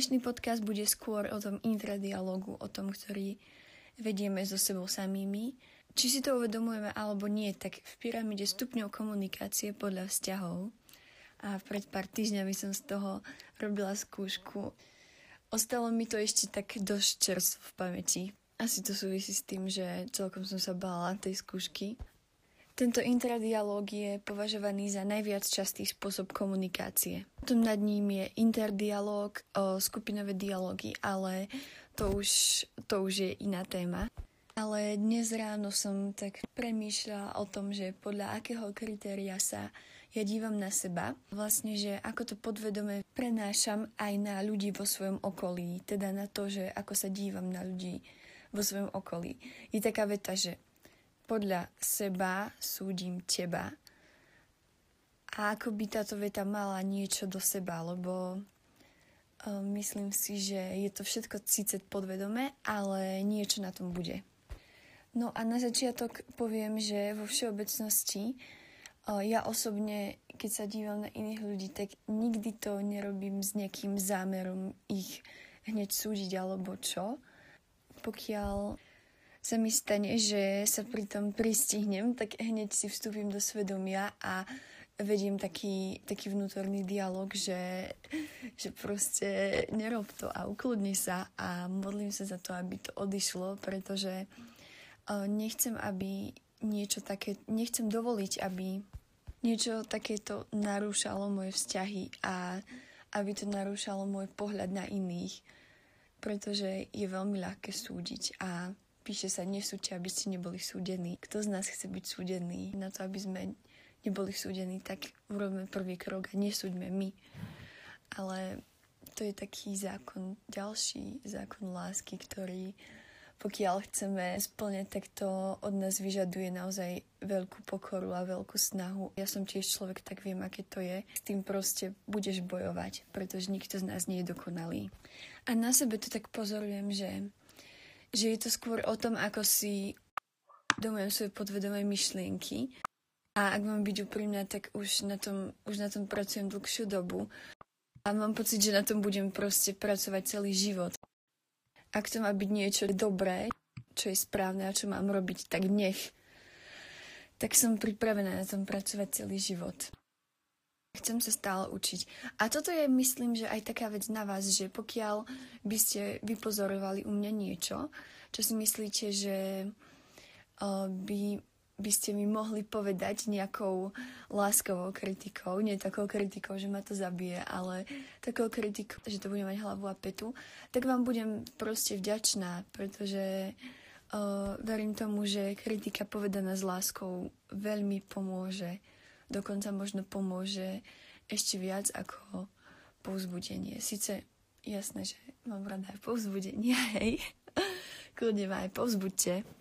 Dnešný podcast bude skôr o tom intradialogu, o tom, ktorý vedieme so sebou samými. Či si to uvedomujeme alebo nie, tak v pyramíde stupňov komunikácie podľa vzťahov a pred pár týždňami som z toho robila skúšku. Ostalo mi to ešte tak dosť čerstvo v pamäti. Asi to súvisí s tým, že celkom som sa bála tej skúšky. Tento intradialóg je považovaný za najviac častý spôsob komunikácie. Potom nad ním je interdialóg, skupinové dialógy, ale to už, to už je iná téma. Ale dnes ráno som tak premýšľala o tom, že podľa akého kritéria sa ja dívam na seba, vlastne, že ako to podvedome prenášam aj na ľudí vo svojom okolí, teda na to, že ako sa dívam na ľudí vo svojom okolí. Je taká veta, že podľa seba súdim teba. A ako by táto veta mala niečo do seba, lebo um, myslím si, že je to všetko síce podvedome, ale niečo na tom bude. No a na začiatok poviem, že vo všeobecnosti ja osobne, keď sa dívam na iných ľudí, tak nikdy to nerobím s nejakým zámerom ich hneď súdiť alebo čo. Pokiaľ sa mi stane, že sa pri tom pristihnem, tak hneď si vstúpim do svedomia a vediem taký, taký vnútorný dialog, že, že proste nerob to a ukludni sa a modlím sa za to, aby to odišlo, pretože nechcem, aby niečo také, nechcem dovoliť, aby niečo takéto narúšalo moje vzťahy a aby to narúšalo môj pohľad na iných, pretože je veľmi ľahké súdiť a píše sa nesúďte, aby ste neboli súdení. Kto z nás chce byť súdený? Na to, aby sme neboli súdení, tak urobíme prvý krok a nesúďme my. Ale to je taký zákon, ďalší zákon lásky, ktorý pokiaľ chceme splňať, tak to od nás vyžaduje naozaj veľkú pokoru a veľkú snahu. Ja som tiež človek, tak viem, aké to je. S tým proste budeš bojovať, pretože nikto z nás nie je dokonalý. A na sebe to tak pozorujem, že, že je to skôr o tom, ako si domujem svoje podvedomé myšlienky. A ak mám byť úprimná, tak už na tom, už na tom pracujem dlhšiu dobu. A mám pocit, že na tom budem proste pracovať celý život ak to má byť niečo dobré, čo je správne a čo mám robiť, tak nech. Tak som pripravená na tom pracovať celý život. Chcem sa stále učiť. A toto je, myslím, že aj taká vec na vás, že pokiaľ by ste vypozorovali u mňa niečo, čo si myslíte, že uh, by by ste mi mohli povedať nejakou láskovou kritikou, nie takou kritikou, že ma to zabije, ale takou kritikou, že to bude mať hlavu a petu, tak vám budem proste vďačná, pretože uh, verím tomu, že kritika povedaná s láskou veľmi pomôže. Dokonca možno pomôže ešte viac ako povzbudenie. Sice jasné, že mám rada aj povzbudenie, hej. Kľudne ma aj povzbuďte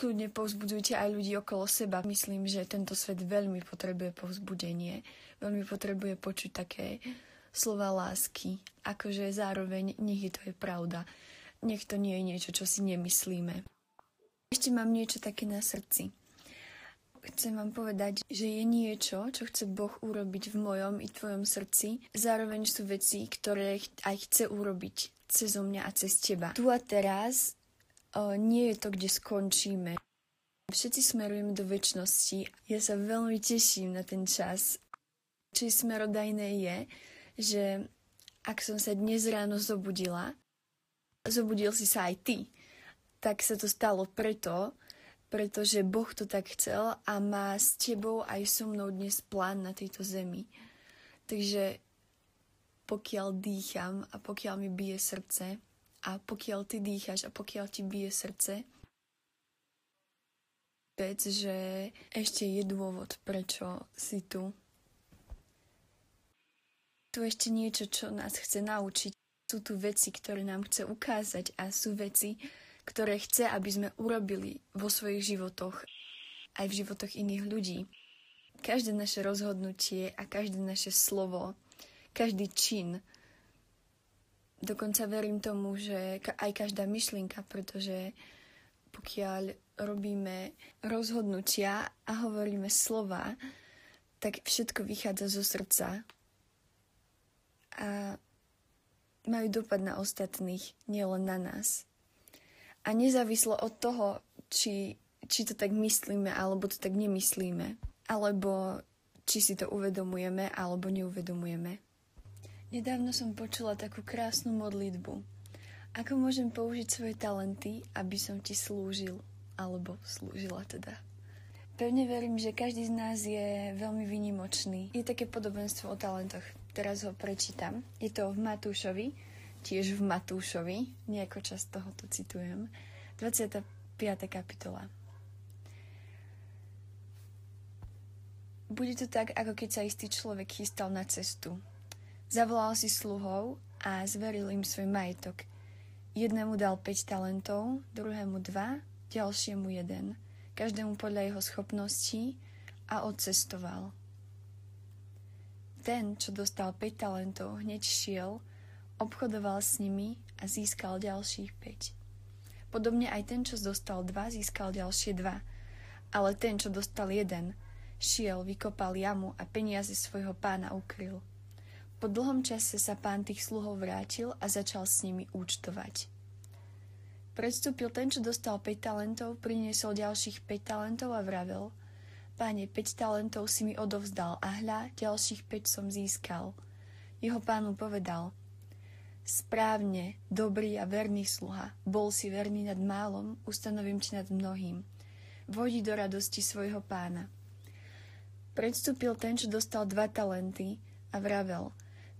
kľudne povzbudzujte aj ľudí okolo seba. Myslím, že tento svet veľmi potrebuje povzbudenie, veľmi potrebuje počuť také slova lásky, akože zároveň nech je to aj pravda. Nech to nie je niečo, čo si nemyslíme. Ešte mám niečo také na srdci. Chcem vám povedať, že je niečo, čo chce Boh urobiť v mojom i tvojom srdci. Zároveň sú veci, ktoré aj chce urobiť cez mňa a cez teba. Tu a teraz o, nie je to, kde skončíme. Všetci smerujeme do väčšnosti. Ja sa veľmi teším na ten čas. Či smerodajné je, že ak som sa dnes ráno zobudila, zobudil si sa aj ty, tak sa to stalo preto, pretože Boh to tak chcel a má s tebou aj so mnou dnes plán na tejto zemi. Takže pokiaľ dýcham a pokiaľ mi bije srdce, a pokiaľ ty dýcháš a pokiaľ ti bije srdce, vec, že ešte je dôvod, prečo si tu. Tu ešte niečo, čo nás chce naučiť. Sú tu veci, ktoré nám chce ukázať a sú veci, ktoré chce, aby sme urobili vo svojich životoch, aj v životoch iných ľudí. Každé naše rozhodnutie a každé naše slovo, každý čin dokonca verím tomu, že aj každá myšlienka, pretože pokiaľ robíme rozhodnutia a hovoríme slova, tak všetko vychádza zo srdca. A majú dopad na ostatných, nielen na nás. A nezávislo od toho, či, či to tak myslíme, alebo to tak nemyslíme, alebo či si to uvedomujeme, alebo neuvedomujeme. Nedávno som počula takú krásnu modlitbu. Ako môžem použiť svoje talenty, aby som ti slúžil, alebo slúžila teda. Pevne verím, že každý z nás je veľmi vynimočný. Je také podobenstvo o talentoch. Teraz ho prečítam. Je to v Matúšovi, tiež v Matúšovi, nejako často ho tu citujem, 25. kapitola. Bude to tak, ako keď sa istý človek chystal na cestu. Zavolal si sluhov a zveril im svoj majetok. Jednému dal 5 talentov, druhému 2, ďalšiemu 1 každému podľa jeho schopností a odcestoval. Ten, čo dostal 5 talentov, hneď šiel, obchodoval s nimi a získal ďalších 5. Podobne aj ten, čo dostal 2, získal ďalšie 2. Ale ten, čo dostal 1, šiel, vykopal jamu a peniaze svojho pána ukryl. Po dlhom čase sa pán tých sluhov vrátil a začal s nimi účtovať. Predstúpil ten, čo dostal 5 talentov, priniesol ďalších 5 talentov a vravel Páne, 5 talentov si mi odovzdal a hľa, ďalších 5 som získal. Jeho pánu povedal Správne, dobrý a verný sluha, bol si verný nad málom, ustanovím ti nad mnohým. Vodí do radosti svojho pána. Predstúpil ten, čo dostal dva talenty a vravel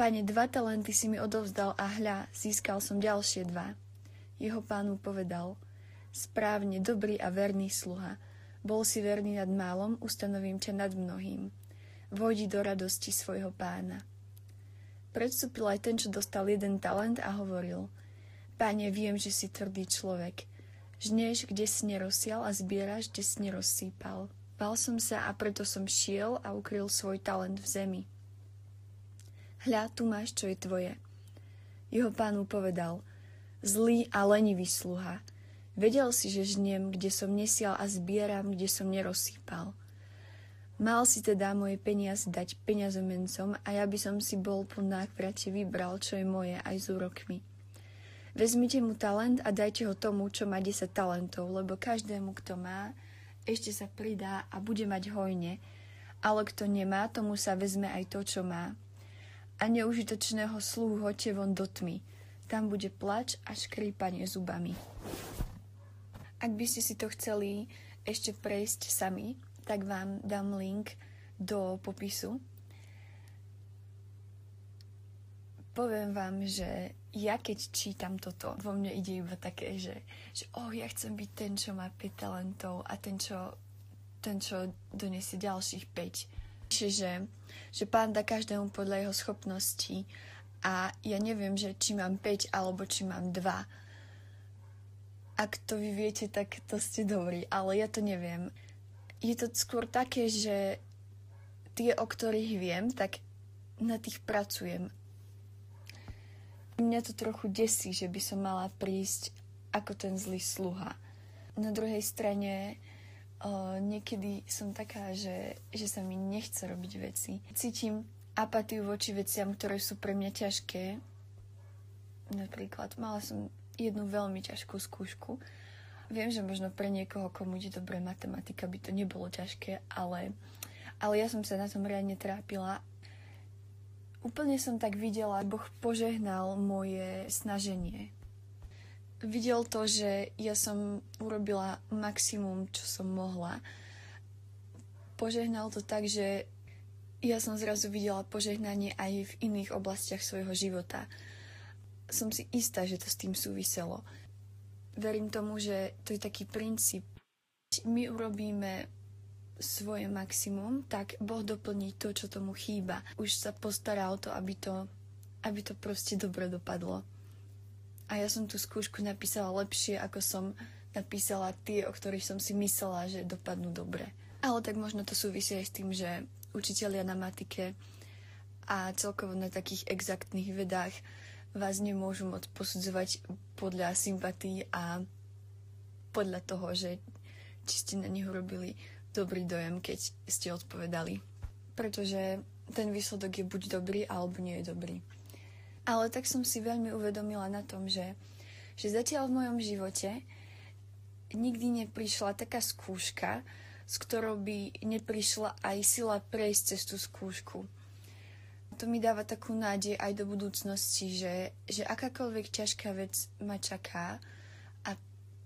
Pane, dva talenty si mi odovzdal a hľa, získal som ďalšie dva. Jeho pánu povedal, správne, dobrý a verný sluha, bol si verný nad málom, ustanovím ťa nad mnohým. Vojdi do radosti svojho pána. Predstúpil aj ten, čo dostal jeden talent a hovoril, Páne, viem, že si tvrdý človek. Žneš, kde si nerozsial a zbieraš, kde si nerozsýpal. Bal som sa a preto som šiel a ukryl svoj talent v zemi. Hľa, tu máš, čo je tvoje. Jeho pánu povedal – zlý a lenivý sluha. Vedel si, že žniem, kde som nesial a zbieram, kde som nerozsýpal. Mal si teda moje peniaze dať peňazomencom a ja by som si bol po návrate vybral, čo je moje aj s úrokmi. Vezmite mu talent a dajte ho tomu, čo má 10 talentov, lebo každému, kto má, ešte sa pridá a bude mať hojne, ale kto nemá, tomu sa vezme aj to, čo má. A neužitočného sluhu hoďte von do tmy, tam bude plač a škrípanie zubami. Ak by ste si to chceli ešte prejsť sami, tak vám dám link do popisu. Poviem vám, že ja keď čítam toto, vo mne ide iba také, že, že oh, ja chcem byť ten, čo má 5 talentov a ten, čo, ten, čo donesie ďalších 5. Čiže že pán dá každému podľa jeho schopností a ja neviem, že či mám 5 alebo či mám 2. Ak to vy viete, tak to ste dobrí, ale ja to neviem. Je to skôr také, že tie, o ktorých viem, tak na tých pracujem. Mňa to trochu desí, že by som mala prísť ako ten zlý sluha. Na druhej strane o, niekedy som taká, že, že sa mi nechce robiť veci. Cítim apatiu voči veciam, ktoré sú pre mňa ťažké. Napríklad mala som jednu veľmi ťažkú skúšku. Viem, že možno pre niekoho, komu ide dobre matematika, by to nebolo ťažké, ale, ale ja som sa na tom riadne trápila. Úplne som tak videla, Boh požehnal moje snaženie. Videl to, že ja som urobila maximum, čo som mohla. Požehnal to tak, že ja som zrazu videla požehnanie aj v iných oblastiach svojho života. Som si istá, že to s tým súviselo. Verím tomu, že to je taký princíp. My urobíme svoje maximum, tak Boh doplní to, čo tomu chýba. Už sa postará o to, aby to, aby to proste dobre dopadlo. A ja som tú skúšku napísala lepšie, ako som napísala tie, o ktorých som si myslela, že dopadnú dobre. Ale tak možno to súvisí aj s tým, že učitelia na matike a celkovo na takých exaktných vedách vás nemôžu moc posudzovať podľa sympatí a podľa toho, že či ste na nich robili dobrý dojem, keď ste odpovedali. Pretože ten výsledok je buď dobrý, alebo nie je dobrý. Ale tak som si veľmi uvedomila na tom, že, že zatiaľ v mojom živote nikdy neprišla taká skúška, s ktorou by neprišla aj sila prejsť cez tú skúšku. To mi dáva takú nádej aj do budúcnosti, že, že akákoľvek ťažká vec ma čaká a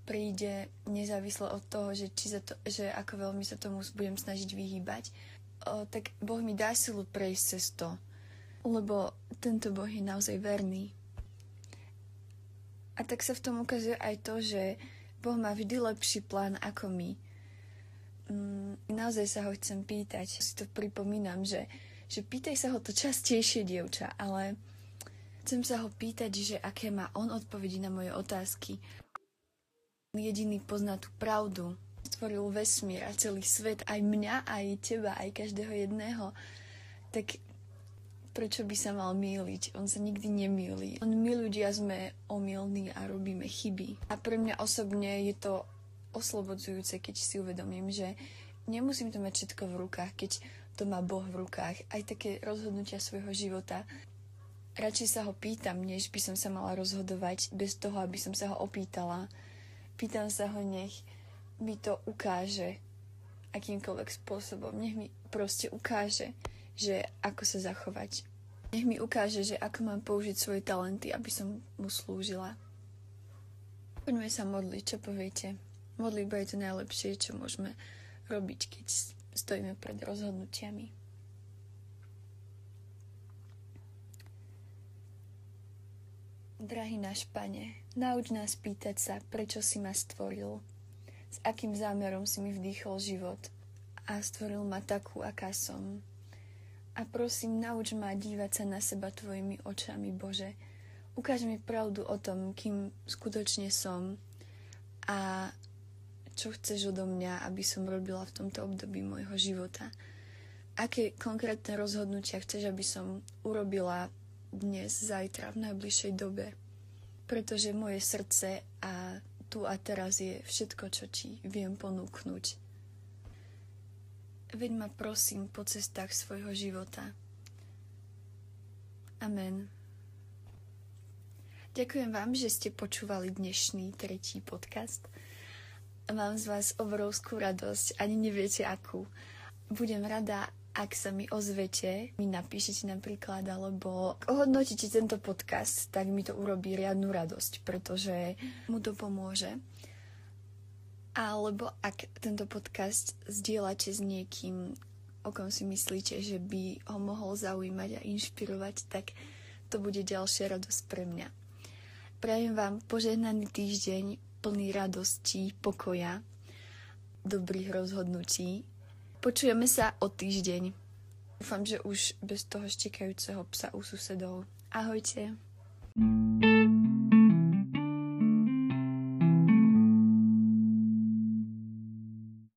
príde nezávisle od toho, že, či za to, že ako veľmi sa tomu budem snažiť vyhýbať, o, tak Boh mi dá silu prejsť cez to, lebo tento Boh je naozaj verný. A tak sa v tom ukazuje aj to, že Boh má vždy lepší plán ako my mm, naozaj sa ho chcem pýtať. Si to pripomínam, že, že pýtaj sa ho to častejšie, dievča, ale chcem sa ho pýtať, že aké má on odpovedi na moje otázky. Jediný pozná tú pravdu. Stvoril vesmír a celý svet, aj mňa, aj teba, aj každého jedného. Tak prečo by sa mal míliť? On sa nikdy nemýli. On my ľudia sme omylní a robíme chyby. A pre mňa osobne je to oslobodzujúce, keď si uvedomím, že nemusím to mať všetko v rukách, keď to má Boh v rukách. Aj také rozhodnutia svojho života. Radšej sa ho pýtam, než by som sa mala rozhodovať bez toho, aby som sa ho opýtala. Pýtam sa ho, nech mi to ukáže akýmkoľvek spôsobom. Nech mi proste ukáže, že ako sa zachovať. Nech mi ukáže, že ako mám použiť svoje talenty, aby som mu slúžila. Poďme sa modliť, čo poviete? Modlitba je to najlepšie, čo môžeme robiť, keď stojíme pred rozhodnutiami. Drahý náš pane, nauč nás pýtať sa, prečo si ma stvoril, s akým zámerom si mi vdýchol život a stvoril ma takú, aká som. A prosím, nauč ma dívať sa na seba tvojimi očami, Bože. Ukáž mi pravdu o tom, kým skutočne som čo chceš odo mňa, aby som robila v tomto období môjho života. Aké konkrétne rozhodnutia chceš, aby som urobila dnes, zajtra, v najbližšej dobe. Pretože moje srdce a tu a teraz je všetko, čo ti viem ponúknuť. Veď ma prosím po cestách svojho života. Amen. Ďakujem vám, že ste počúvali dnešný tretí podcast. Mám z vás obrovskú radosť, ani neviete akú. Budem rada, ak sa mi ozvete, mi napíšete napríklad, alebo ohodnotíte tento podcast, tak mi to urobí riadnu radosť, pretože mu to pomôže. Alebo ak tento podcast zdieľate s niekým, o kom si myslíte, že by ho mohol zaujímať a inšpirovať, tak to bude ďalšia radosť pre mňa. Prajem vám požehnaný týždeň, plný radosti, pokoja, dobrých rozhodnutí. Počujeme sa o týždeň. Dúfam, že už bez toho štekajúceho psa u susedov. Ahojte. thank you